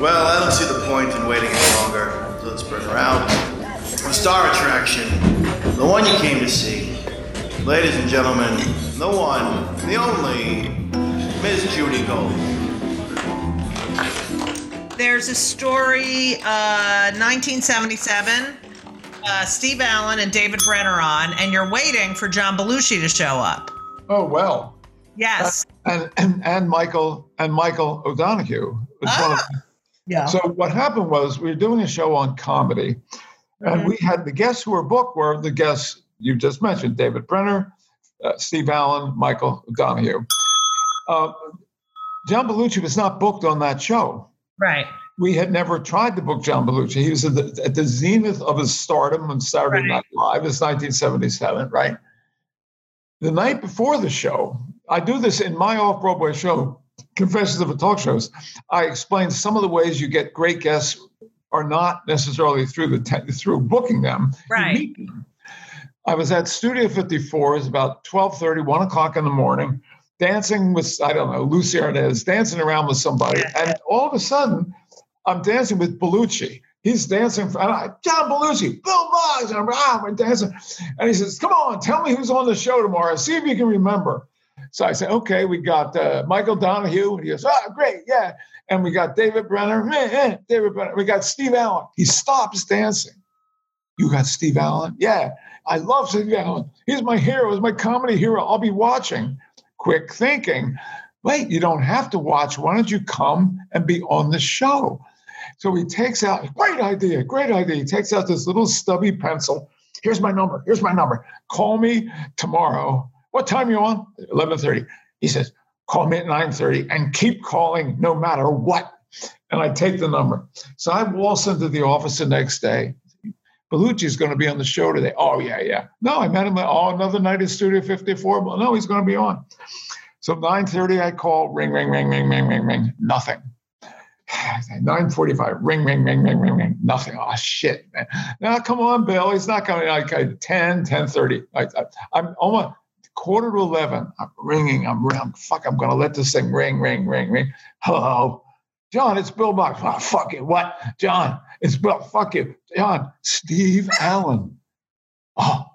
Well, I don't see the point in waiting any longer. So let's bring her out. The star attraction, the one you came to see. Ladies and gentlemen, the one, the only, Miss Judy Gold. There's a story, uh, 1977. Uh, Steve Allen and David Brenner on, and you're waiting for John Belushi to show up. Oh well. Yes. And and, and Michael and Michael O'Donoghue. was one of- Ah, yeah. So what happened was we were doing a show on comedy, and Mhm. we had the guests who were booked were the guests you just mentioned: David Brenner, uh, Steve Allen, Michael O'Donoghue. Uh, John Belushi was not booked on that show. right. We had never tried to book John Belushi. He was at the, at the zenith of his stardom on Saturday Right. Night Live. It's 1977, right? The night before the show, I do this in my off Broadway show, Confessions of a Talk Shows. I explain some of the ways you get great guests are not necessarily through the te- through booking them. Right. I was at Studio 54. It's about 12:30, 1 o'clock in the morning, dancing with I don't know Lucie Arnaz, dancing around with somebody, and all of a sudden, I'm dancing with Belushi. He's dancing for and I, John Belushi, Bill Boggs, and I'm, ah, we're dancing. And he says, "Come on, tell me who's on the show tomorrow. See if you can remember." So I said, "Okay, we got uh, Michael Donahue." And he goes, "Ah, great, yeah." And we got David Brenner, eh, eh, David Brenner. We got Steve Allen. He stops dancing. You got Steve Allen? Yeah, I love Steve Allen. He's my hero. He's my comedy hero. I'll be watching. Quick thinking. Wait, you don't have to watch. Why don't you come and be on the show? So he takes out, great idea, great idea. He takes out this little stubby pencil. Here's my number. Here's my number. Call me tomorrow. What time you on? 11:30. He says, call me at 9:30 and keep calling no matter what. And I take the number. So I waltz into the office the next day. Belushi's going to be on the show today. Oh, yeah, yeah. No, I met him oh, another night at Studio 54. Well, no, he's going to be on. So 9:30, I call, ring, ring, ring, ring, ring, ring, ring, nothing. 9:45, ring, ring, ring, ring, ring, ring, nothing. Oh shit, man. Now come on, Bill. He's not coming. Like uh, 10, 10:30. I, I, I'm almost quarter to 11. I'm ringing. I'm, I'm fuck. I'm going to let this thing ring, ring, ring, ring. Hello, John. It's Bill Boggs. Oh, fuck it. What, John? It's Bill. Fuck you, John. Steve Allen. Oh,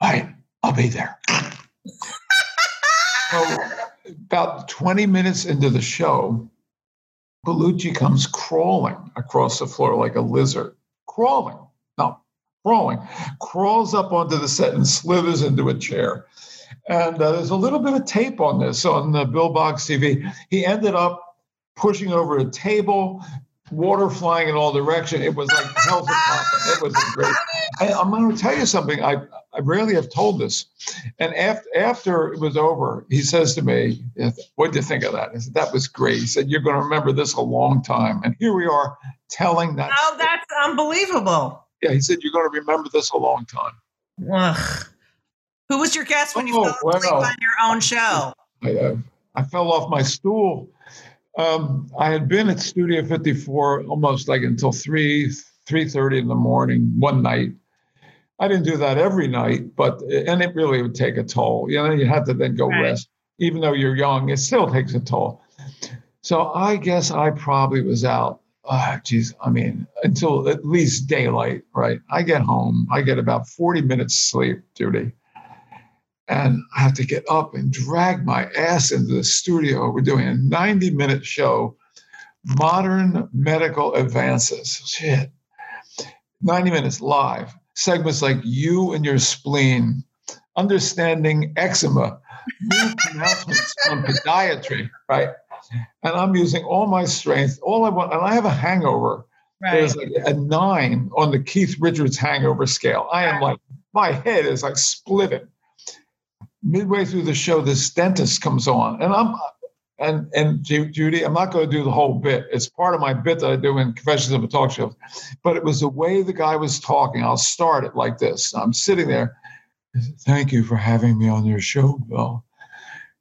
all right. I'll be there. So about 20 minutes into the show, Belushi comes crawling across the floor like a lizard. Crawling. Crawling. Crawls up onto the set and slithers into a chair. And uh, there's a little bit of tape on this on the Bill Boggs TV. He ended up pushing over a table, water flying in all directions. It was like hell's a popping. It was great. I, I'm going to tell you something. I, I rarely have told this. And after, after it was over, he says to me, What did you think of that? I said, That was great. He said, You're going to remember this a long time. And here we are telling that. Oh, that's unbelievable. Yeah, he said, You're going to remember this a long time. Ugh. Who was your guest when you Oh, fell asleep wow. on your own show? I, uh, I fell off my stool. Um, I had been at Studio 54 almost like until 3, 3.30 in the morning one night. I didn't do that every night, but, and it really would take a toll. You know, you had to then go Right. rest. Even though you're young, it still takes a toll. So I guess I probably was out, ah, geez, I mean, until at least daylight, right? I get home, I get about 40 minutes sleep, duty. and I have to get up and drag my ass into the studio. We're doing a 90 minute show, Modern Medical Advances. Shit. 90 minutes live. Segments like You and Your Spleen, Understanding Eczema, New Pronouncements on Podiatry, right? And I'm using all my strength, all I want, and I have a hangover. Right. There's like a nine on the Keith Richards hangover scale. I am like, my head is like splitting. Midway through the show, this dentist comes on, and I'm, and and Judy, I'm not going to do the whole bit. It's part of my bit that I do in Confessions of a Talk Show, but it was the way the guy was talking. I'll start it like this. I'm sitting there. Thank you for having me on your show, Bill.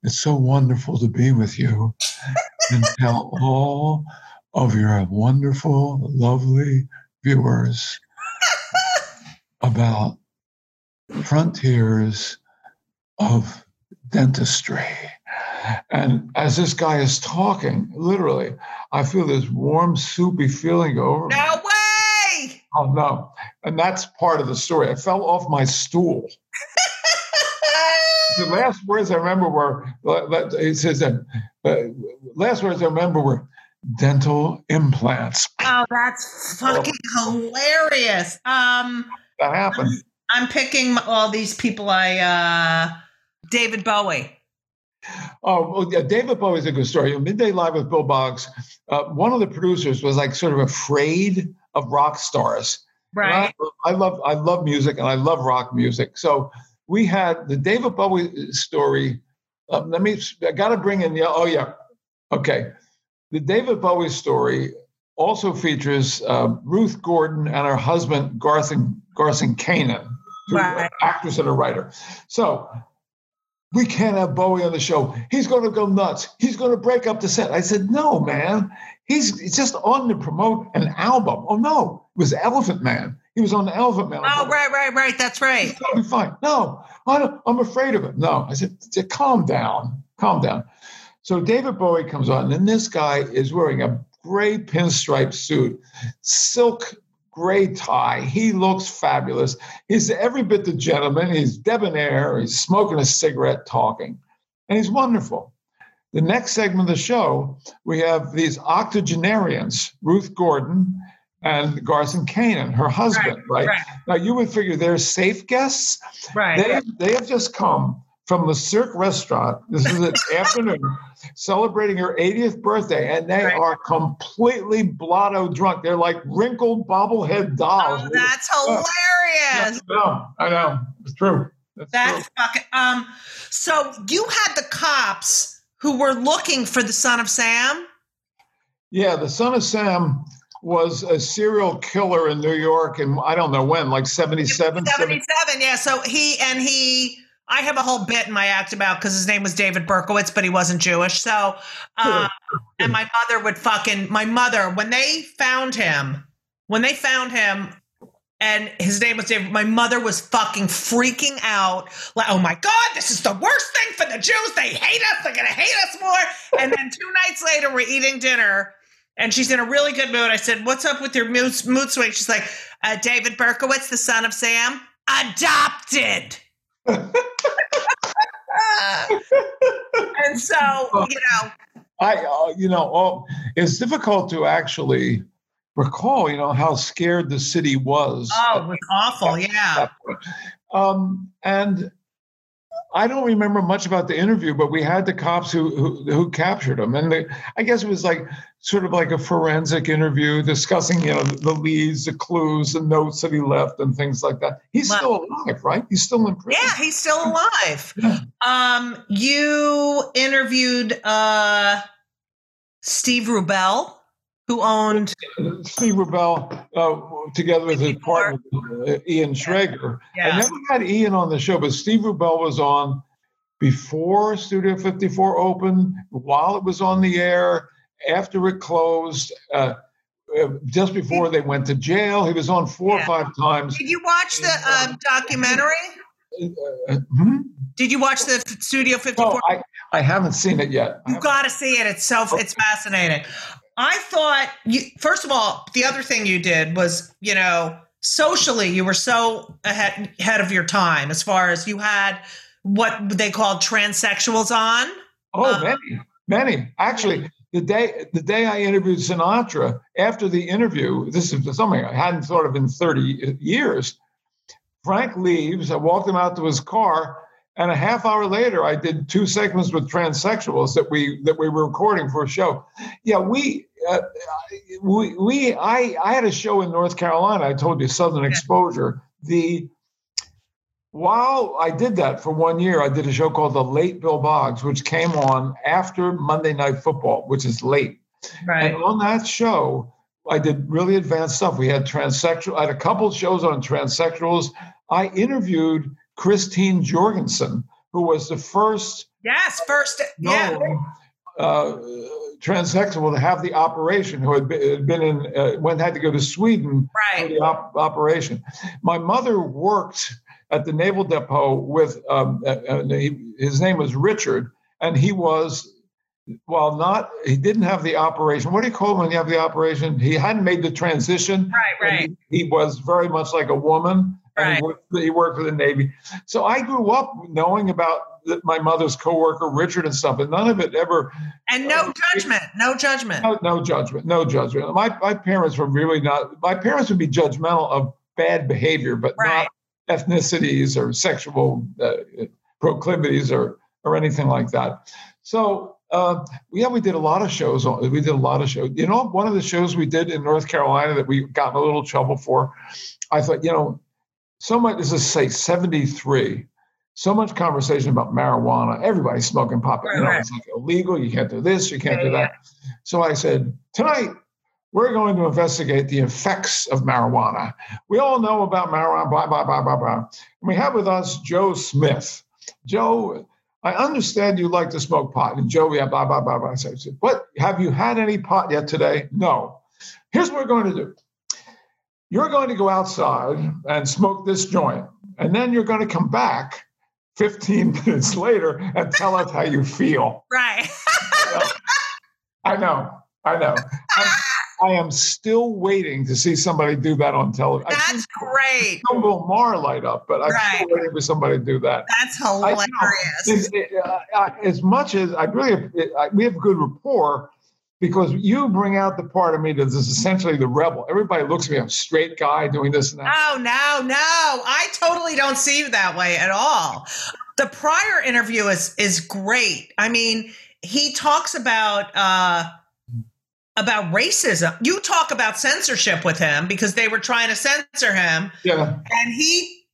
It's so wonderful to be with you and tell all of your wonderful, lovely viewers about frontiers of dentistry. And as this guy is talking, literally, I feel this warm, soupy feeling over me. No way! Oh no. And that's part of the story. I fell off my stool. The last words I remember were it says that uh, last words I remember were dental implants. Oh, that's fucking hilarious. Um that happened. I'm picking all these people I uh David Bowie. Oh, well, yeah, David Bowie's a good story. Midday Live with Bill Boggs, uh, one of the producers was like sort of afraid of rock stars. Right. I, I, love I love music and I love rock music. So we had the David Bowie story. Um, let me. I got to bring in the. Oh yeah. Okay. The David Bowie story also features uh, Ruth Gordon and her husband Garson Garson Kanin, right. actress and a writer. So we can't have Bowie on the show. He's going to go nuts. He's going to break up the set. I said, no, man. He's, he's just on to promote an album. Oh, no. It was Elephant Man. He was on the Elephant Man. Oh, right, right, right. That's right. He's Totally fine. No, I am afraid of it. No. I said, calm down. Calm down. So David Bowie comes on, and this guy is wearing a gray pinstripe suit, silk gray tie. He looks fabulous. He's every bit the gentleman. He's debonair. He's smoking a cigarette, talking, and he's wonderful. The next segment of the show, we have these octogenarians, Ruth Gordon and Garson Kanin, her husband, right, right? right? Now you would figure they're safe guests. Right. They, they have just come from the Cirque restaurant. This is an afternoon celebrating her 80th birthday, and they right. are completely blotto drunk. They're like wrinkled bobblehead dolls. Oh, that's hilarious. I know. I know. It's true. That's, that's true. fucking. Um. So you had the cops who were looking for the son of Sam. Yeah, the son of Sam was a serial killer in New York, and I don't know when, like 77. 77, yeah. So he and he I have a whole bit in my act about because his name was David Berkowitz, but he wasn't Jewish. So, uh, and my mother would fucking my mother when they found him, when they found him, and his name was David. My mother was fucking freaking out, like, "Oh my god, this is the worst thing for the Jews. They hate us. They're gonna hate us more." And then two nights later, we're eating dinner. And she's in a really good mood. I said, "What's up with your mood, mood swing?" She's like, uh, "David Berkowitz, the son of Sam, adopted." and so, you know, I, uh, you know, oh, it's difficult to actually recall, you know, how scared the city was. Oh, it was awful. Yeah. Um, and I don't remember much about the interview, but we had the cops who who, who captured him, and the, I guess it was like sort of like a forensic interview discussing, you know, the leads, the clues, the notes that he left, and things like that. He's well, still alive, right? He's still in prison. Yeah, he's still alive. yeah. Um, you interviewed uh, Steve Rubell who owned Steve Rubell uh, together with his partner uh, Ian Schrager. Yeah. I never had Ian on the show, but Steve Rubell was on before Studio 54 opened, while it was on the air, after it closed. Uh, uh just before they went to jail, he was on four yeah. or five times. Did you watch the um, documentary? Uh, hmm? Did you watch the Studio 54? No, I, I haven't seen it yet. You got to see it. It's so it's fascinating. I thought you first of all, the other thing you did was, you know, socially you were so ahead, ahead of your time as far as you had what they called transsexuals on. Oh, um, many, many. Actually, the day the day I interviewed Sinatra, after the interview, this is something I hadn't thought of in 30 years. Frank leaves. I walked him out to his car and a half hour later, I did two segments with transsexuals that we that we were recording for a show. Yeah, we uh, we, we I I had a show in North Carolina. I told you Southern Exposure. The while I did that for one year, I did a show called The Late Bill Boggs, which came on after Monday Night Football, which is late. Right. And on that show, I did really advanced stuff. We had transsexual. I had a couple shows on transsexuals. I interviewed Christine Jorgensen, who was the first. Yes, first. Yeah. Uh, transsexual to have the operation who had been, had been in uh, went had to go to Sweden right. for the op- operation. My mother worked at the Naval Depot with um, uh, uh, his name was Richard, and he was while not he didn't have the operation. What do you call him when you have the operation? He hadn't made the transition. Right, right. He, he, was very much like a woman. Right. He worked, he worked for the Navy. So I grew up knowing about my mother's coworker Richard and stuff, and none of it ever. And no uh, judgment, no judgment. No, no judgment, no judgment. My my parents were really not. My parents would be judgmental of bad behavior, but right. not ethnicities or sexual uh, proclivities or or anything like that. So uh, yeah, we did a lot of shows. We did a lot of shows. You know, one of the shows we did in North Carolina that we got in a little trouble for. I thought, you know, so much. This is say seventy three. So much conversation about marijuana. Everybody's smoking pot. Right, you know, right. it's like illegal. You can't do this. You can't yeah, do that. Yeah. So I said, tonight we're going to investigate the effects of marijuana. We all know about marijuana, blah, blah, blah, blah, blah. And we have with us Joe Smith. Joe, I understand you like to smoke pot. And Joe, yeah, blah, blah, blah, blah. I said, what? Have you had any pot yet today? No. Here's what we're going to do. You're going to go outside and smoke this joint. And then you're going to come back 15 minutes later and tell us how you feel. Right. I know. I know. I'm, I am still waiting to see somebody do that on television. That's great. Bill Maher light up, but I'm right. still waiting for somebody to do that. That's hilarious. It, uh, as much as I really, I, we have good rapport because you bring out the part of me that is essentially the rebel. Everybody looks at me, I'm a straight guy doing this and that. Oh, no, no. I totally don't see you that way at all. The prior interview is is great. I mean, he talks about uh about racism. You talk about censorship with him because they were trying to censor him. Yeah. And he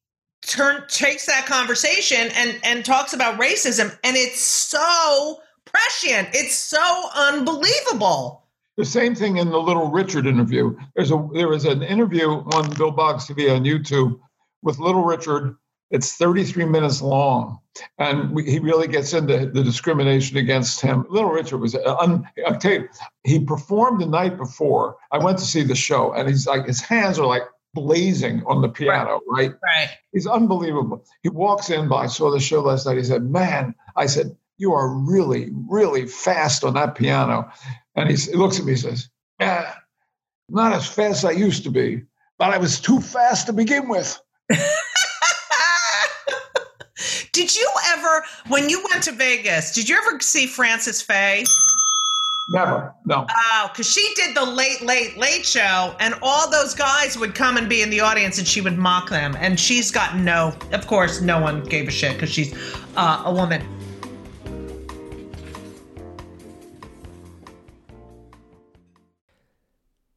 turn takes that conversation and and talks about racism and it's so It's so unbelievable. The same thing in the Little Richard interview. There's a there was an interview on Bill Boggs TV on YouTube with Little Richard it's 33 minutes long, and we, he really gets into the discrimination against him. Little Richard was, uh, un, I'll tell you, he performed the night before. I went to see the show, and he's like, his hands are like blazing on the piano, right? Right. He's unbelievable. He walks in, but I saw the show last night. He said, Man, I said, you are really, really fast on that piano. And he, he looks at me and says, Yeah, not as fast as I used to be, but I was too fast to begin with. Did you ever, when you went to Vegas, did you ever see Frances Faye? Never, no. Oh, because she did the late, late, late show, and all those guys would come and be in the audience, and she would mock them. And she's got no, of course, no one gave a shit because she's uh, a woman.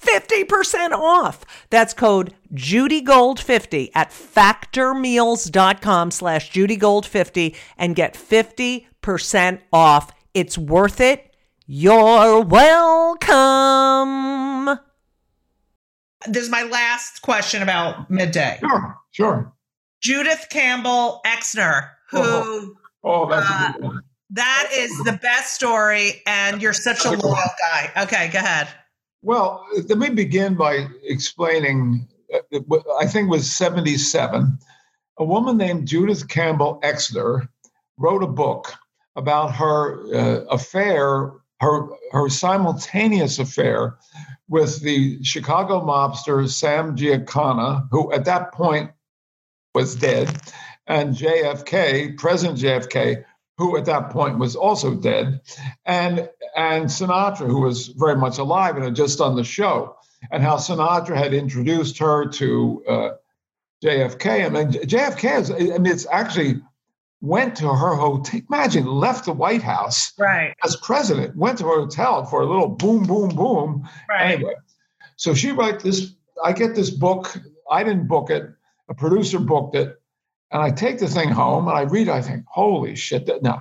50% off. That's code JudyGold50 at factormeals.com slash JudyGold50 and get 50% off. It's worth it. You're welcome. This is my last question about midday. Sure, sure. Judith Campbell Exner, who Oh. Oh, that's Uh, a good one. that is the best story, and you're such a loyal guy. Okay, go ahead. Well, let me begin by explaining. uh, I think was 77. A woman named Judith Campbell Exner wrote a book about her uh, affair, her her simultaneous affair with the Chicago mobster Sam Giancana, who at that point was dead, and JFK, President JFK, who at that point was also dead, and and Sinatra, who was very much alive and had just done the show, and how Sinatra had introduced her to uh, JFK. I mean, JFK is, I mean, it's actually went to her hotel. Imagine left the White House Right, as president, went to her hotel for a little boom, boom, boom. right. Anyway, so she wrote this. I get this book. I didn't book it. A producer booked it, and I take the thing home and I read. I think, holy shit! That no,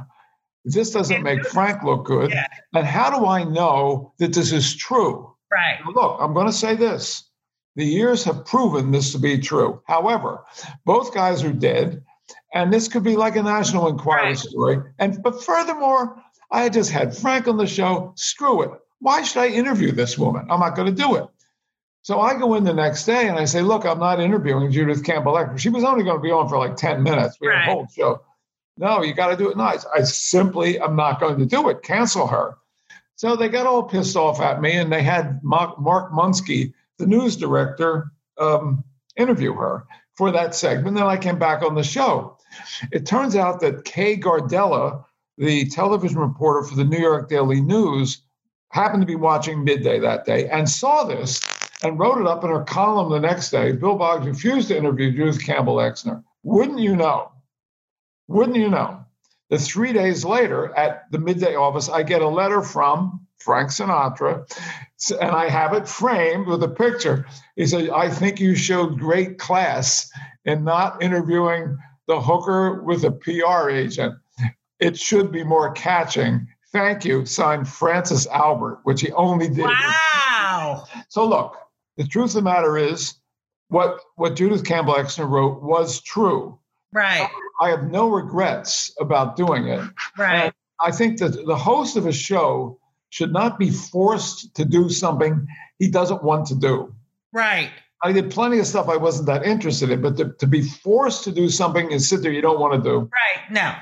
this doesn't make Frank look good. Yeah. And how do I know that this is true? Right. Now, Look, I'm going to say this. The years have proven this to be true. However, both guys are dead, and this could be like a National Enquirer Right. story. And but furthermore, I just had Frank on the show. Screw it. Why should I interview this woman? I'm not going to do it. So I go in the next day and I say, look, I'm not interviewing Judith Campbell Exner. She was only going to be on for like 10 minutes. We had Right. a whole show. No, you got to do it nice. I simply am not going to do it. Cancel her. So they got all pissed off at me and they had Mark, Mark Munsky, the news director, um, interview her for that segment. Then I came back on the show. It turns out that Kay Gardella, the television reporter for the New York Daily News, happened to be watching midday that day and saw this and wrote it up in her column the next day. Bill Boggs refused to interview Judith Campbell Exner. Wouldn't you know? Wouldn't you know? That three days later at the midday office, I get a letter from Frank Sinatra, and I have it framed with a picture. He said, I think you showed great class in not interviewing the hooker with a PR agent. It should be more catching. Thank you. Signed Francis Albert, which he only did. Wow. So look, the truth of the matter is, what what Judith Campbell Exner wrote was true. Right. I have no regrets about doing it. Right. I think that the host of a show should not be forced to do something he doesn't want to do. Right. I did plenty of stuff I wasn't that interested in, but to, to be forced to do something and sit there you don't want to do. Right. No.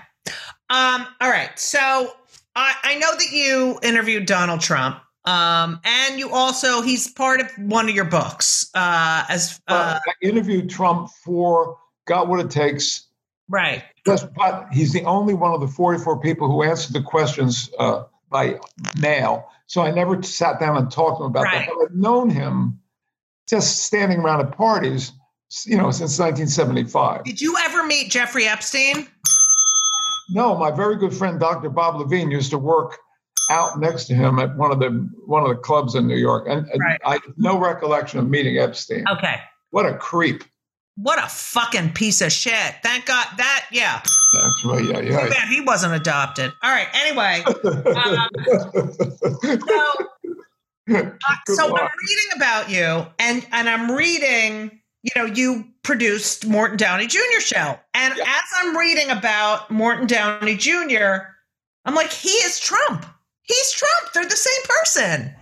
Um, all right. So I, I know that you interviewed Donald Trump. Um, and you also he's part of one of your books. Uh as uh But I interviewed Trump for Got What It Takes. right. Just, but he's the only one of the 44 people who answered the questions uh, by mail. So I never sat down and talked to him about Right. that. But I've known him just standing around at parties, you know, since 1975. Did you ever meet Jeffrey Epstein? No, my very good friend Dr. Bob Levine used to work out next to him at one of the one of the clubs in New York, and, and Right. I no recollection of meeting Epstein. Okay. What a creep! What a fucking piece of shit. Thank God that yeah. That's right. Yeah, yeah. bad he wasn't adopted. All right. Anyway, um, so uh, Good so luck. I'm reading about you, and and I'm reading. You know, you produced Morton Downey Jr. show, and Yeah. as I'm reading about Morton Downey Jr., I'm like, he is Trump. He's Trump. They're the same person.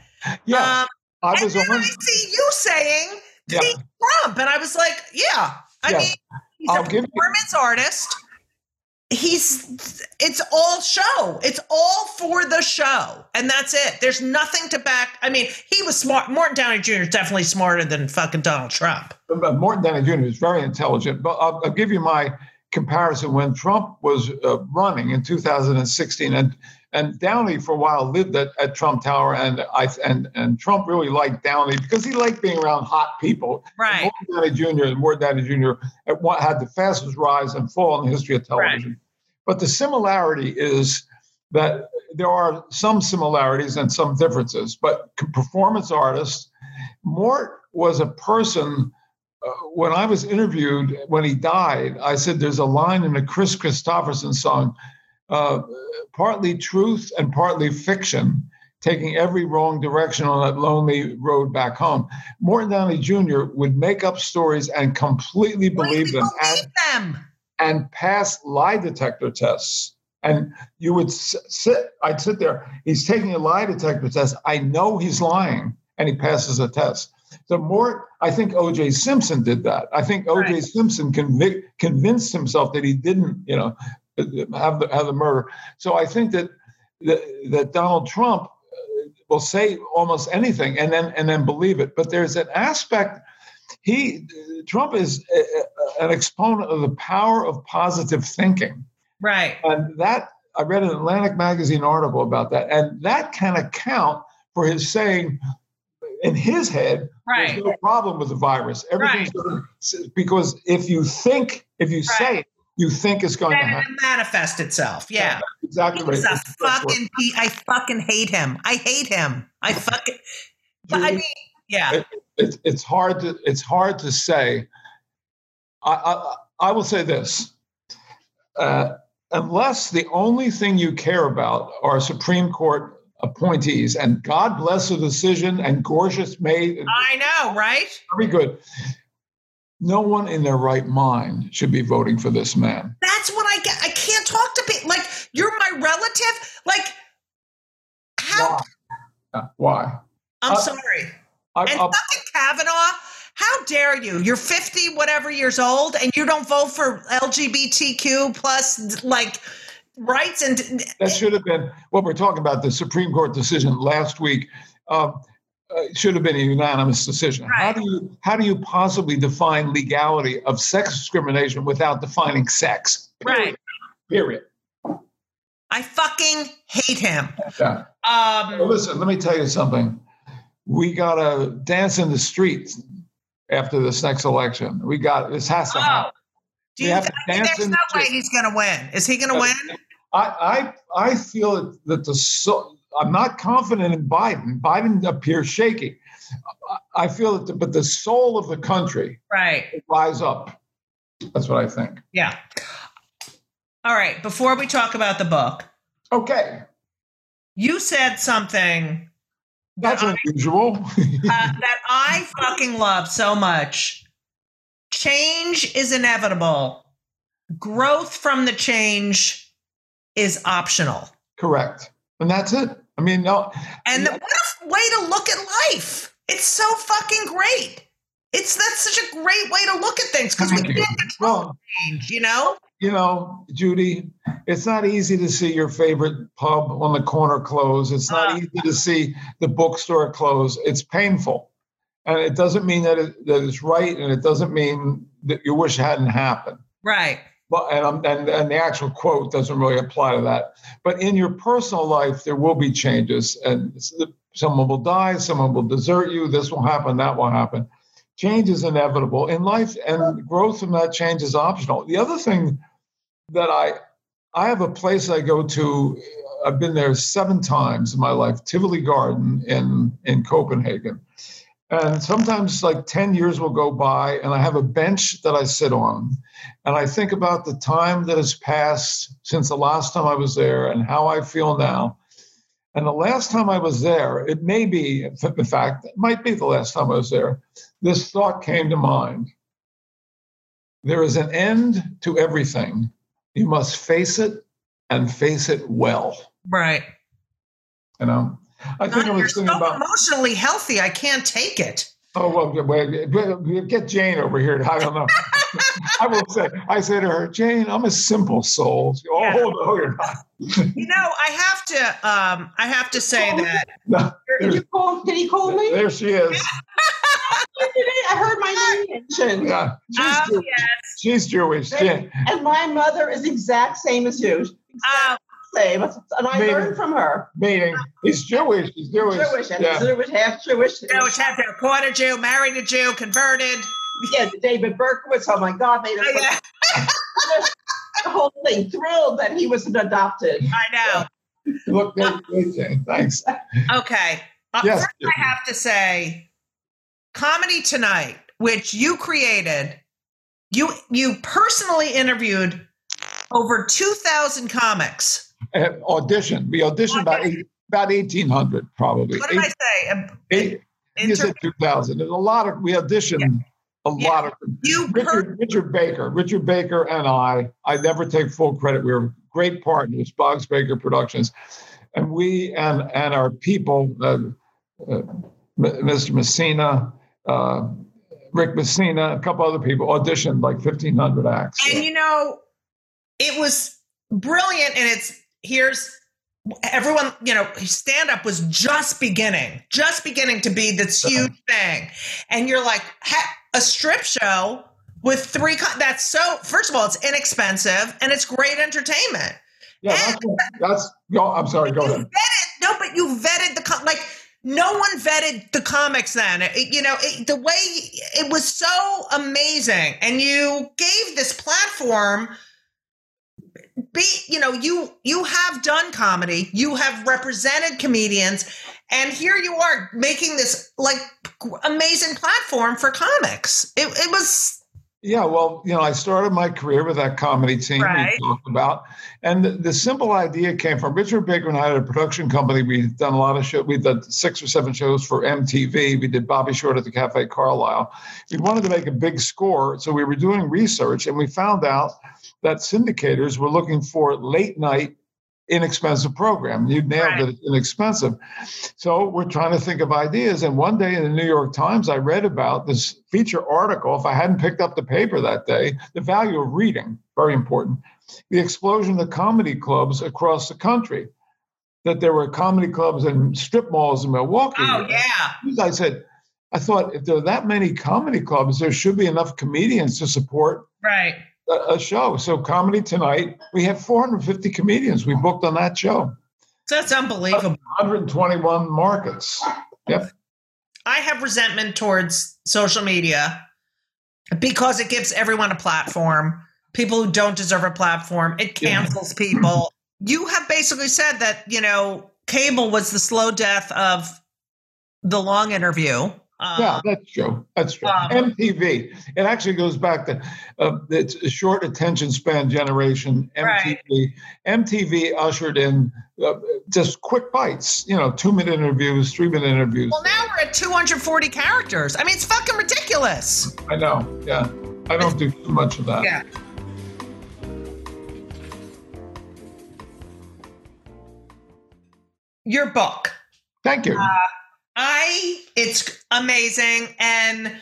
yeah, Um, I and was then on. I see you saying Yeah. he's Trump, and I was like, yeah. I Yeah. mean, he's I'll a give you- performance artist. he's it's all show it's all for the show and that's it there's nothing to back i mean he was smart morton downey jr is definitely smarter than fucking donald trump But Morton Downey Jr. is very intelligent. But I'll, I'll give you my comparison. When Trump was uh, running in 2016, and and Downey for a while lived at, at Trump Tower, and I and and Trump really liked Downey because he liked being around hot people. right Morton Downey Jr. and Morton Downey Jr. had the fastest rise and fall in the history of television. Right. But the similarity is that there are some similarities and some differences. But performance artists, Mort was a person. Uh, when I was interviewed when he died, I said there's a line in a Kris Kristofferson song, uh, partly truth and partly fiction, taking every wrong direction on that lonely road back home. Morton Downey Jr. would make up stories and completely believe them and, them and pass lie detector tests. And you would sit, I'd sit there, he's taking a lie detector test. I know he's lying, and he passes a test. The more, I think O.J. Simpson did that. I think O.J. Right. Simpson convic- convinced himself that he didn't, you know, have the have the murder. So I think that that, that Donald Trump uh, will say almost anything and then and then believe it. But there's an aspect. He Trump is a, a- an exponent of the power of positive thinking, right and that I read an Atlantic magazine article about that, and that can account for his saying in his head right there's no problem with the virus. Everything's gonna- because if you think, if you say it, you think it's going to happen. manifest itself yeah Exactly right. That's best word. fucking he, I fucking hate him. I hate him. I fucking but I mean yeah. it, it's it's hard to it's hard to say. I I, I will say this. Uh, unless the only thing you care about are Supreme Court appointees, and God bless the decision, and Gorsuch made I know, right? very good. No one in their right mind should be voting for this man. That's what I get. I can't talk to people like you're my relative. Like how Why? Uh, Why? I'm Uh, sorry. I, And fucking Kavanaugh, how dare you? You're 50 whatever years old and you don't vote for LGBTQ plus like rights and that should have been what we're talking about. The Supreme Court decision last week um, uh, should have been a unanimous decision. How do you how do you possibly define legality of sex discrimination without defining sex? right. Period. I fucking hate him. Yeah. Well, Um listen, let me tell you something. We got to dance in the streets after this next election. We got this has to oh, happen. do We you have to I dance there's in no the way he's gonna win. Is he gonna win? I I I feel that the so, I'm not confident in Biden. Biden appears shaky. I- I feel that, the, but the soul of the country Right. rise up. That's what I think. Yeah. All right. Before we talk about the book, Okay, you said something that's that I, unusual. uh, that I fucking love so much. Change is inevitable. Growth from the change is optional. Correct, and that's it. I mean, no, And what a way to look at life. It's so fucking great. It's that's such a great way to look at things because we can't control well, change, you know? you know, Judy, it's not easy to see your favorite pub on the corner close. It's not Uh. easy to see the bookstore close. It's painful. And it doesn't mean that, it, that it's right, and it doesn't mean that you wish it hadn't happened. Right. And, and and the actual quote doesn't really apply to that. But in your personal life, there will be changes, and someone will die, someone will desert you. This will happen, that will happen. Change is inevitable in life, and growth from that change is optional. The other thing that I I have a place I go to. I've been there seven times in my life, Tivoli Garden in in Copenhagen. And sometimes, like 10 years will go by, and I have a bench that I sit on. And I think about the time that has passed since the last time I was there and how I feel now. And the last time I was there, it may be, in fact, it might be the last time I was there, this thought came to mind. There is an end to everything. You must face it and face it well. Right. You know, I think I You're was so thinking about emotionally healthy. I can't take it. Oh well, wait, get Jane over here. I don't know. I will say, I say to her, Jane, I'm a simple soul. She, oh Yeah. no, you're not. You know, I have to. Um, I have to say that. No, Did you call? Did he call me? there she is. I heard my name mentioned. Yeah, she's, Oh, Jew- yes. she's Jewish. Jane. And my mother is exact same as you. Exact Uh, same. And I Maybe. learned from her. Meaning, he's Jewish. He's Jewish. Jewish and yeah. Jewish, half Jewish. Jewish have to quarter Jew, married a Jew, converted. Yeah, David Berkowitz. Oh my God, made Oh, yeah, the whole thing thrilled that he was adopted. I know. Look, there, there, Jane. Thanks. Okay. Uh, Yes. First, I have to say, Comedy Tonight, which you created, you you personally interviewed over two thousand comics. Uh, audition. We auditioned about eight, about eighteen hundred, probably. What did I say? Eight, you said two thousand. There's a lot of we auditioned. A Yeah. lot of you Richard, Richard Baker, Richard Baker, and I. I never take full credit. We were great partners, Boggs Baker Productions, and we and and our people, uh, uh, Mr. Messina, uh, Rick Messina, a couple other people auditioned like fifteen hundred acts. And you know, it was brilliant. And it's here's everyone, you know, stand up was just beginning, just beginning to be this uh-huh. huge thing. And you're like, a strip show with three, co- that's so, first of all, it's inexpensive and it's great entertainment. yeah, that's, that's. Go, I'm sorry. Go ahead. vetted, no, but you vetted the, com- like, no one vetted the comics then. It- you know, it, the way it was so amazing. And you gave this platform be you know you you have done comedy you have represented comedians and here you are making this like amazing platform for comics. It, it was Yeah, well, you know, I started my career with that comedy team Right. we talked about, and the, the simple idea came from Richard Baker and I had a production company. We've done a lot of shows. We'd done six or seven shows for MTV. We did Bobby Short at the Cafe Carlyle. We wanted to make a big score, so we were doing research, and we found out that syndicators were looking for late night. Inexpensive program. You nailed Right. it. Inexpensive. So we're trying to think of ideas. And one day in the New York Times, I read about this feature article. If I hadn't picked up the paper that day, the value of reading, very important. The explosion of comedy clubs across the country. That there were comedy clubs and strip malls in Milwaukee. oh yeah I said, I thought if there are that many comedy clubs, there should be enough comedians to support right a, show. So Comedy Tonight, we have 450 comedians we booked on that show. that's unbelievable 121 markets. Yep. i have resentment towards social media because it gives everyone a platform people who don't deserve a platform it Yeah. cancels people you have basically said that you know cable was the slow death of the long interview um, Yeah, that's true. That's true. Um, MTV. It actually goes back to uh, it's a short attention span generation. MTV. Right. MTV ushered in uh, just quick bites. You know, two minute interviews, three minute interviews. Well, now we're at 240 characters. I mean, it's fucking ridiculous. I know. Yeah, I don't do too much of that. Yeah. Your book. Thank you. I it's amazing and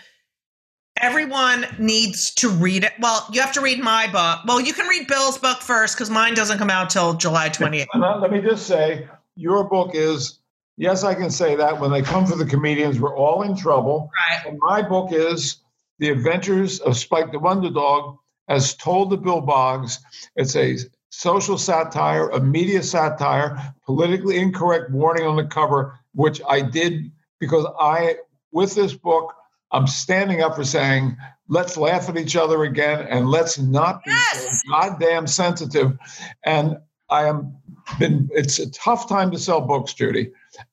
everyone needs to read it. Well, you have to read my book. Well, you can read Bill's book first cuz mine doesn't come out till July 28th. Uh, let me just say, your book is. Yes, I can say that. When they come for the comedians, we're all in trouble. Right. And my book is The Adventures of Spike the Wonder Dog, as told to Bill Boggs. It's a social satire, a media satire, politically incorrect warning on the cover, which I did because I, with this book, I'm standing up for saying, let's laugh at each other again and let's not be Yes! so goddamn sensitive. And I am been it's a tough time to sell books, Judy.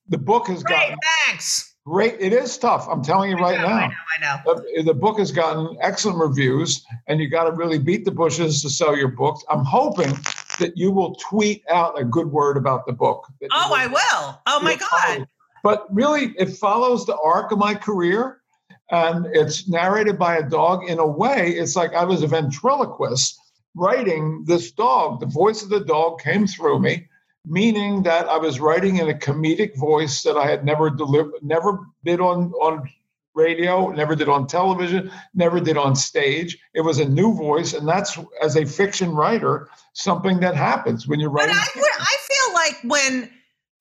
The book has Great, gotten thanks. great. It is tough. I'm telling you right I know, now. I know, I know. Uh, The book has gotten excellent reviews, and you got to really beat the bushes to sell your books. I'm hoping that you will tweet out a good word about the book. Oh, I will. Oh my you'll follow. god. But really, it follows the arc of my career, and it's narrated by a dog. In a way, it's like I was a ventriloquist writing this dog. The voice of the dog came through me, meaning that I was writing in a comedic voice that I had never delivered, never been on on radio, never did on television, never did on stage. It was a new voice, and that's as a fiction writer something that happens when you're But writing. I, I feel like when,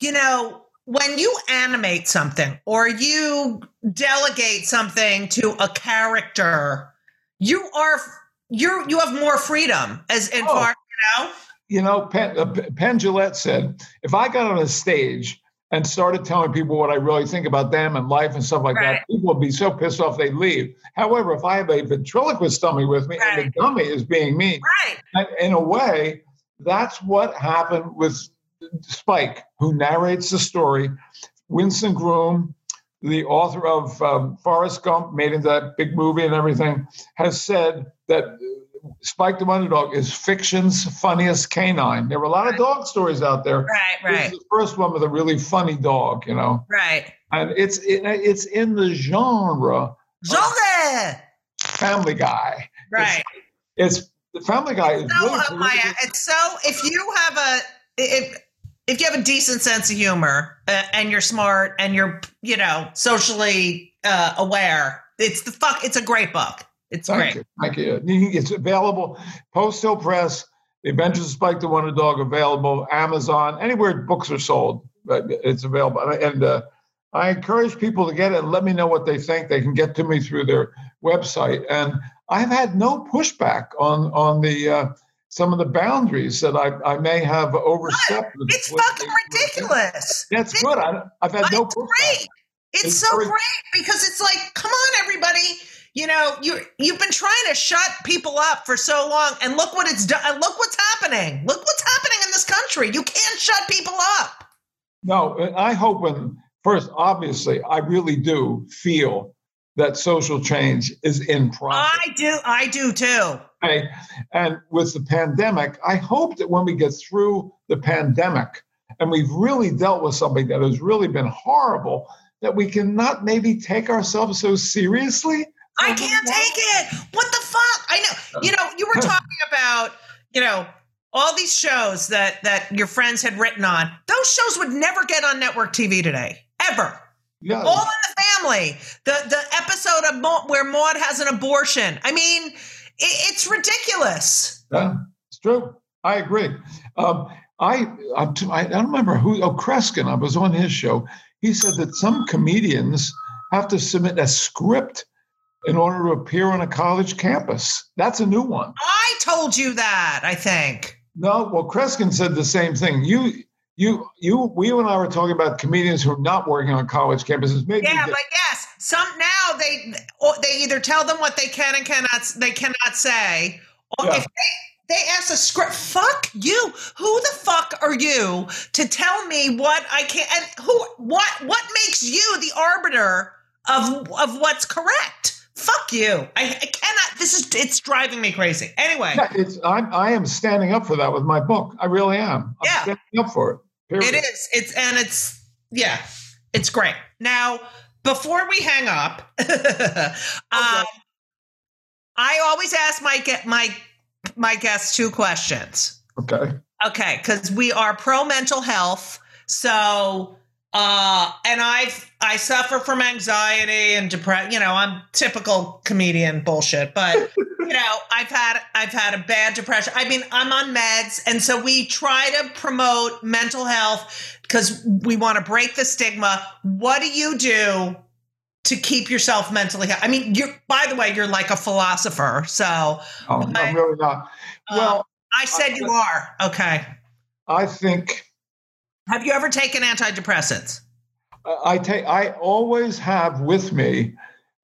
you know, when you animate something or you delegate something to a character, you are you you have more freedom as in Oh. far you know. you know, Penn, uh, Penn Jillette said, if I got on a stage and started telling people what I really think about them and life and stuff like Right. that, people would be so pissed off they'd leave. However, if I have a ventriloquist dummy with me and the dummy is being mean, Right. in a way, that's what happened with Spike, who narrates the story. Winston Groom, the author of um, Forrest Gump, made into that big movie and everything, has said that Spike the Wonder Dog is fiction's funniest canine. There were a lot of dog stories out there. Right. This Right. is the first one with a really funny dog, you know, Right. and it's it, it's in the genre Genre. Family Guy. Right. It's the Family Guy is so really uh, Maya, it's so if you have a if if you have a decent sense of humor uh, and you're smart and you're you know socially uh, aware, it's the fuck. It's a great book. It's Thank great. you. Thank you. It's available. Post Hill Press, The Adventures of Spike the Wonder Dog, available. Amazon, anywhere books are sold, it's available. And, uh, I encourage people to get it and let me know what they think. They can get to me through their website. And I've had no pushback on on the uh, some of the boundaries that I, I may have overstepped. with- It's fucking ridiculous. That's It's good. I, I've had no It's pushback. great. It's, It's so great because it's like, come on, everybody. You know, you you've been trying to shut people up for so long, and look what it's done. Look what's happening. Look what's happening in this country. You can't shut people up. No, I hope when first, obviously, I really do feel that social change is in progress. I do. I do too. Okay? And with the pandemic, I hope that when we get through the pandemic and we've really dealt with something that has really been horrible, that we can not maybe take ourselves so seriously. I can't take it. What the fuck? I know. You know, you were talking about, you know, all these shows that that your friends had written on. Those shows would never get on network TV today, ever. Yeah. All in the family. The the episode of Maude, where Maude has an abortion. I mean, it, it's ridiculous. Yeah, it's true. I agree. Um, I, t- I don't remember who. Oh, Kreskin. I was on his show. He said that some comedians have to submit a script in order to appear on a college campus. That's a new one. I told you that. I think. No, well, Kreskin said the same thing. You, you, you, we and I were talking about comedians who are not working on college campuses. Maybe Yeah, but yes, some now they they either tell them what they can and cannot they cannot say, or Yeah. if they they ask a script, fuck you. Who the fuck are you to tell me what I can and who what what makes you the arbiter of of what's correct? Fuck you. I, I cannot. This is it's driving me crazy. Anyway, Yeah, it's I'm I am standing up for that with my book. I really am. I'm Yeah. standing up for it. Period. It is. It's and it's yeah, it's great. Now, before we hang up, um, I always ask my get my my guests two questions. Okay. Okay, because we are pro mental health, so uh, and I've I suffer from anxiety and depression. You know, I'm typical comedian bullshit, but you know, I've had I've had a bad depression. I mean, I'm on meds, and so we try to promote mental health because we want to break the stigma. What do you do to keep yourself mentally? healthy? I mean, you're by the way, you're like a philosopher, so Oh, Okay. I'm really not. uh, Well, I said you are okay. I think Have you ever taken antidepressants? I take. I always have with me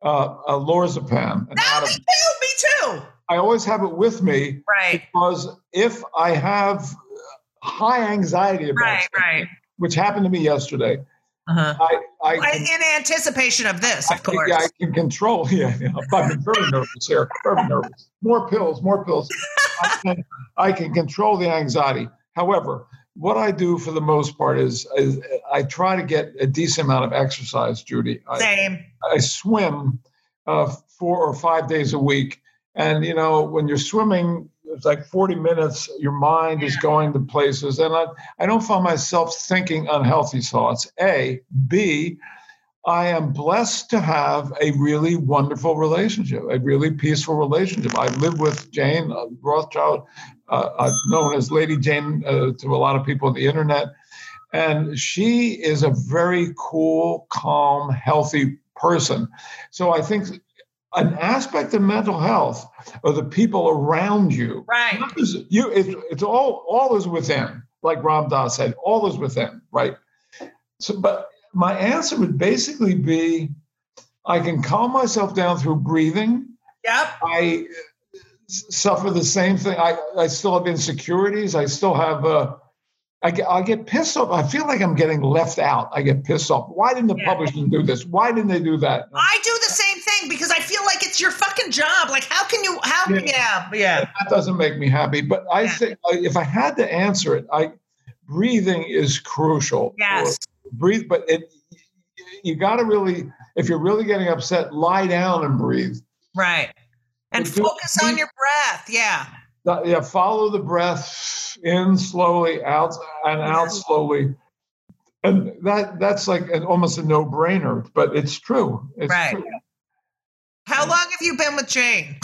uh, a lorazepam. No, me too. Me too. I always have it with me Right. because if I have high anxiety about Right. Right. which happened to me yesterday, Uh-huh. I I Well, can, In anticipation of this, of course. yeah, I can control. Yeah, yeah, I'm very nervous here. Very nervous. More pills. More pills. I can, I can control the anxiety. However, what I do for the most part is, is I try to get a decent amount of exercise, Judy. I, Same. I swim uh, four or five days a week. And, you know, when you're swimming, it's like 40 minutes, your mind is going to places. And I, I don't find myself thinking unhealthy thoughts. A. B. I am blessed to have a really wonderful relationship, a really peaceful relationship. I live with Jane Rothschild, uh, uh, known as Lady Jane uh, to a lot of people on the internet. And she is a very cool, calm, healthy person. So I think an aspect of mental health are the people around you. Right. You, it's, it's all all is within, like Ram Dass said, all is within, right? So, but my answer would basically be I can calm myself down through breathing. Yep. I suffer the same thing. I, I still have insecurities. I still have, uh, I get, I get pissed off. I feel like I'm getting left out. I get pissed off. Why didn't the Yeah. publishing do this? Why didn't they do that? I do the same thing because I feel like it's your fucking job. Like, how can you? How? Yeah. Yeah, yeah. That doesn't make me happy. But I Yeah. think if I had to answer it, I breathing is crucial. Yes. breathe, but it you got to really, if you're really getting upset, lie down and breathe. Right. And focus on your breath. Yeah. Yeah, follow the breath in slowly, out and out slowly, and that that's like an, almost a no brainer, but it's true. It's Right. true. How long have you been with Jane?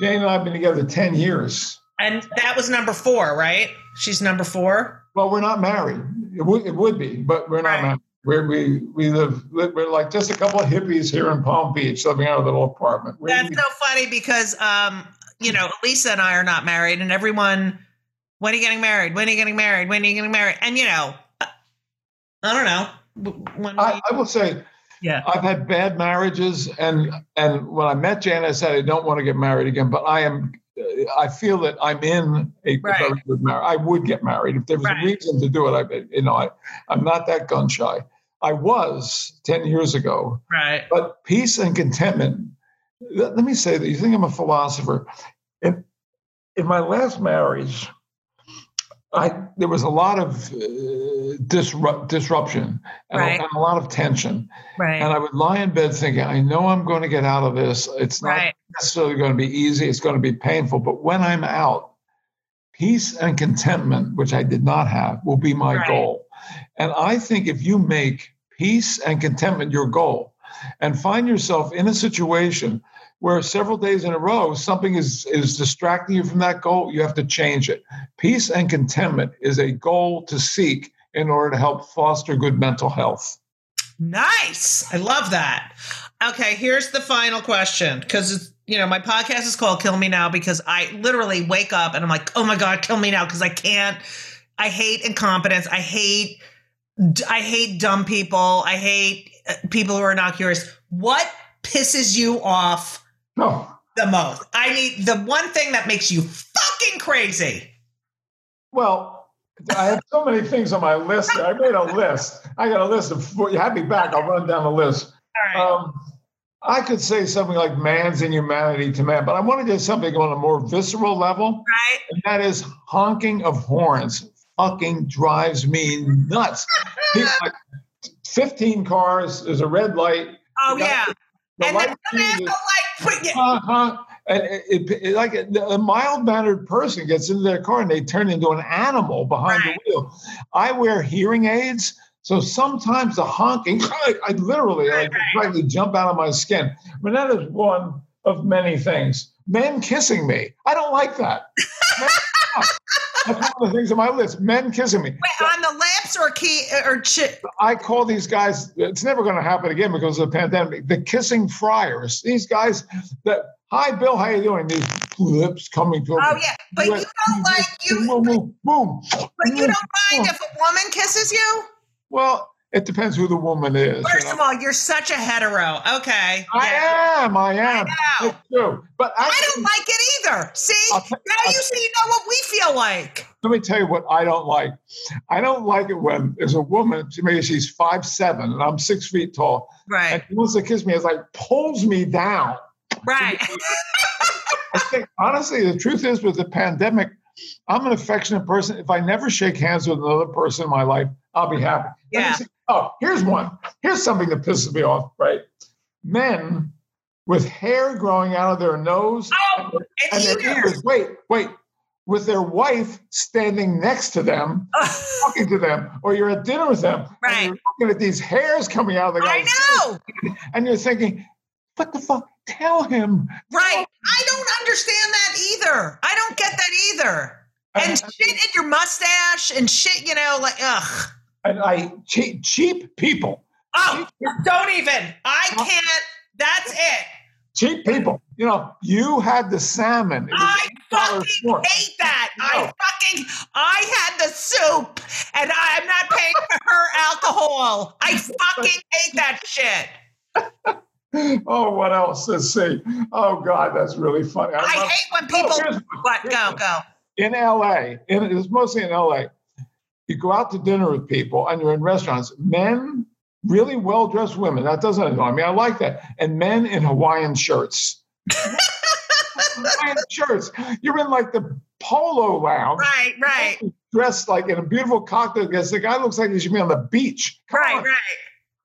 Jane and I have been together ten years. And that was number four, right? She's number four. Well, we're not married. It would it would be, but we're not Right. married. We're, we we live we're like just a couple of hippies here in Palm Beach, living in a little apartment. We- That's so funny because, um, you know, Lisa and I are not married, and everyone, when are you getting married? When are you getting married? When are you getting married? And you know, I don't know. When I, we, I will say yeah, I've had bad marriages, and and when I met Jane, I said I don't want to get married again. But I am, I feel that I'm in a Right. very good marriage. I would get married if there was Right. a reason to do it. I, you know, I, I'm not that gun shy. I was ten years ago, right, but peace and contentment. Let, let me say that you think I'm a philosopher. In in my last marriage, I there was a lot of uh, disrupt, disruption and, Right. a, and a lot of tension. right, And I would lie in bed thinking, I know I'm going to get out of this. It's not right, necessarily going to be easy. It's going to be painful. But when I'm out, peace and contentment, which I did not have, will be my goal. And I think if you make peace and contentment your goal and find yourself in a situation where several days in a row something is, is distracting you from that goal, you have to change it. Peace and contentment is a goal to seek in order to help foster good mental health. nice. I love that. Okay, here's the final question because you know my podcast is called "Kill Me Now" because I literally wake up and I'm like, oh my god, kill me now because I can't. I hate incompetence. I hate. I hate dumb people. I hate uh, people who are not curious. What pisses you off No. the most? I need the one thing that makes you fucking crazy. Well, I have so many things on my list. I made a list. I got a list of. You have me back. I'll run down the list. All right. Um, I could say something like man's inhumanity to man, but I want to do something on a more visceral level, right. and that is honking of horns. Fucking drives me nuts. People, like, Fifteen cars. There's a red light. Oh yeah. The and light then they have to changes. You. honk, honk. And it, it, it- like a, a mild mannered person gets into their car and they turn into an animal behind Right. the wheel. I wear hearing aids, so sometimes the honking, I, I literally Right, like practically jump out of my skin. I mean, that is one of many things. Men kissing me, I don't like that. That's one of the things on my list. Men kissing me. Wait, on the lips or key or chi- I call these guys, it's never going to happen again because of the pandemic, the kissing friars. These guys that, hi, Bill, how you doing? These lips coming to Oh yeah, but you don't like you. Boom, boom, boom. But you mm, don't mind if a woman kisses you. Well, it depends who the woman is. you First know. of all, you're such a hetero. Okay. I Yeah. am, I am. I know. But I, I don't like it either. See, I'll now I'll- you see know what we feel like. let me tell you what I don't like. I don't like it when there's a woman, maybe she's five seven and I'm six feet tall, and Right. she wants to kiss me. It's like pulls me down. Right. I think honestly, the truth is with the pandemic, I'm an affectionate person. If I never shake hands with another person in my life, I'll be happy. Yeah. Oh, here's one. Here's something that pisses me off, right? Men with hair growing out of their nose Oh, and, their- and their ears. Wait, wait. with their wife standing next to them, talking to them, or you're at dinner with them, Right. and you're looking at these hairs coming out of the I guy's know. and you're thinking, what the fuck? Tell him. Right. I don't understand that either. I don't get that either. And shit in your mustache and shit, you know, like ugh. And I cheap, cheap people, Oh, uh, don't even. I can't. That's it. cheap people. You know, you had the salmon. I fucking more. hate that. No. I fucking I had the soup and I'm not paying for her alcohol. I fucking hate that shit. Oh, what else? Let's see. Oh God, that's really funny. I love- hate when Oh, people one. what go go. in LA, in, it's mostly in LA. You go out to dinner with people and you're in restaurants. Men, really well dressed women. That doesn't annoy me. I like that. And men in Hawaiian shirts. Hawaiian shirts. You're in like the polo lounge, Right, right, dressed like in a beautiful cocktail dress. The guy looks like he should be on the beach. Come right, on. right.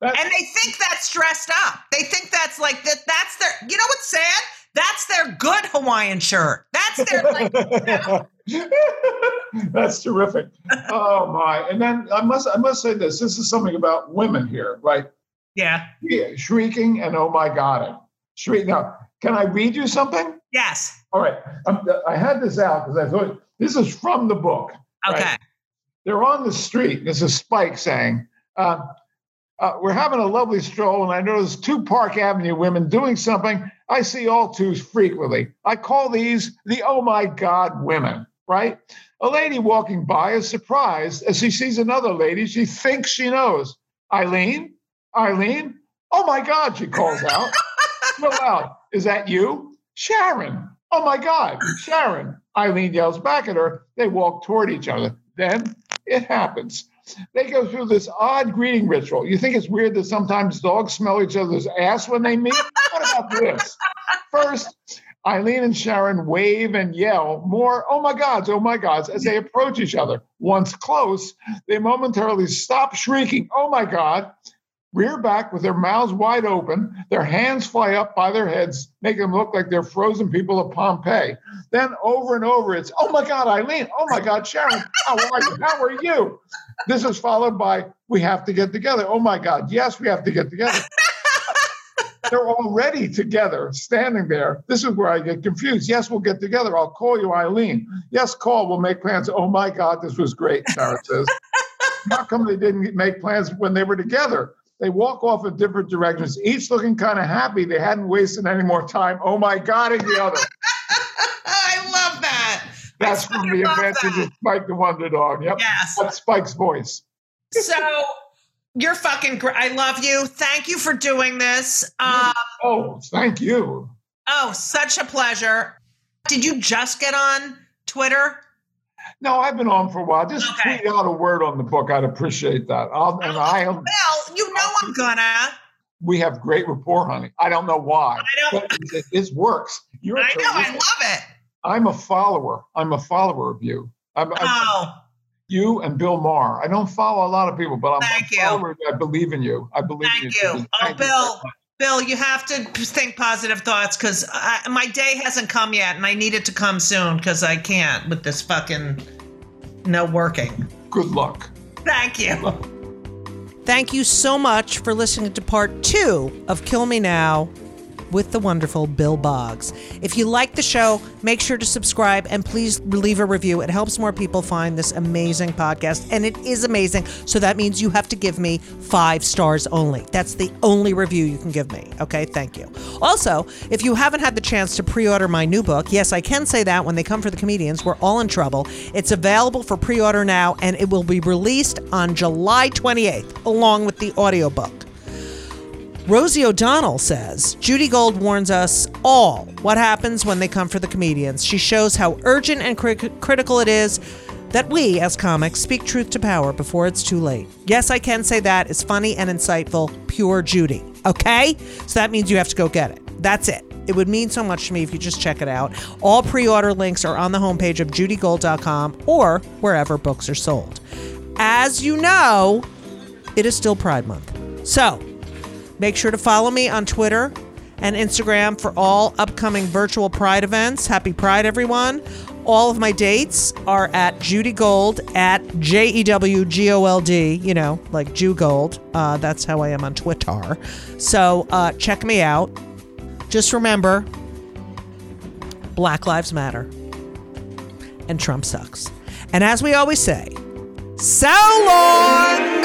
That's- And they think that's dressed up. They think that's like that. That's their. You know what's sad? That's their good Hawaiian shirt. That's their like. That's terrific. Oh my! And then I must I must say this. This is something about women here, right? yeah. Yeah, shrieking and oh my god, shriek. Now, can I read you something? Yes. All right, I had this out because I thought this is from the book. right? Okay. They're on the street. This is Spike saying, uh, uh, "We're having a lovely stroll, and I notice two Park Avenue women doing something I see all too frequently. I call these the oh my god women." Right? A lady walking by is surprised as she sees another lady she thinks she knows. Eileen, Eileen, oh my God, she calls out. Real loud. Is that you? Sharon. Oh my God, Sharon. Eileen yells back at her. They walk toward each other. Then it happens. They go through this odd greeting ritual. You think it's weird that sometimes dogs smell each other's ass when they meet? What about this? First, Eileen and Sharon wave and yell more, oh my gods, oh my gods, as they approach each other. Once close, they momentarily stop shrieking, oh my God, rear back with their mouths wide open, their hands fly up by their heads, making them look like they're frozen people of Pompeii. Then over and over, it's, oh my God, Eileen, oh my God, Sharon, how are you? How are you? This is followed by, we have to get together. Oh my God, yes, we have to get together. They're already together, standing there. This is where I get confused. Yes, we'll get together. I'll call you, Eileen. Yes, call. We'll make plans. Oh my God, this was great, Sarah says. How come they didn't make plans when they were together? They walk off in different directions, each looking kind of happy. They hadn't wasted any more time. Oh my God, and the other. I love that. That's I from the that. of Spike the Wonder Dog. Yep. Yes. That's Spike's voice. So you're fucking great. I love you. Thank you for doing this. Um, Oh, thank you. oh, such a pleasure. Did you just get on Twitter? No, I've been on for a while. Just Okay. tweet out a word on the book. I'd appreciate that. I'll, and I am. Well, you know I'm gonna. we have great rapport, honey. I don't know why, I don't. but works. You're I know. I love it. I'm a follower. I'm a follower of you. I'm, I'm- Oh, you and Bill Maher. I don't follow a lot of people, but I'm Thank a you. follower. I believe in you. I believe in Thank you. you. Judy. Oh, Thank you Bill. Bill, you have to think positive thoughts because my day hasn't come yet, and I need it to come soon because I can't with this fucking no working. Good luck. Thank you. Thank you so much for listening to part two of Kill Me Now with the wonderful Bill Boggs. If you like the show, make sure to subscribe and please leave a review. It helps more people find this amazing podcast, and it is amazing. So that means you have to give me five stars only. That's the only review you can give me. Okay, thank you. Also, if you haven't had the chance to pre order my new book, yes, I can say that when they come for the comedians, we're all in trouble. It's available for pre order now, and it will be released on July 28th, along with the audiobook. Rosie O'Donnell says Judy Gold warns us all what happens when they come for the comedians. She shows how urgent and cri- critical it is that we, as comics, speak truth to power before it's too late. Yes, I can say that is funny and insightful, pure Judy. Okay? So that means you have to go get it. That's it. It would mean so much to me if you just check it out. All pre order links are on the homepage of judygold.com or wherever books are sold. As you know, it is still Pride Month. So, Make sure to follow me on Twitter and Instagram for all upcoming virtual Pride events. Happy Pride, everyone. All of my dates are at Judy Gold at J E W G O L D, you know, like Jew Gold. Uh, that's how I am on Twitter. So uh, check me out. Just remember Black Lives Matter and Trump sucks. And as we always say, so long!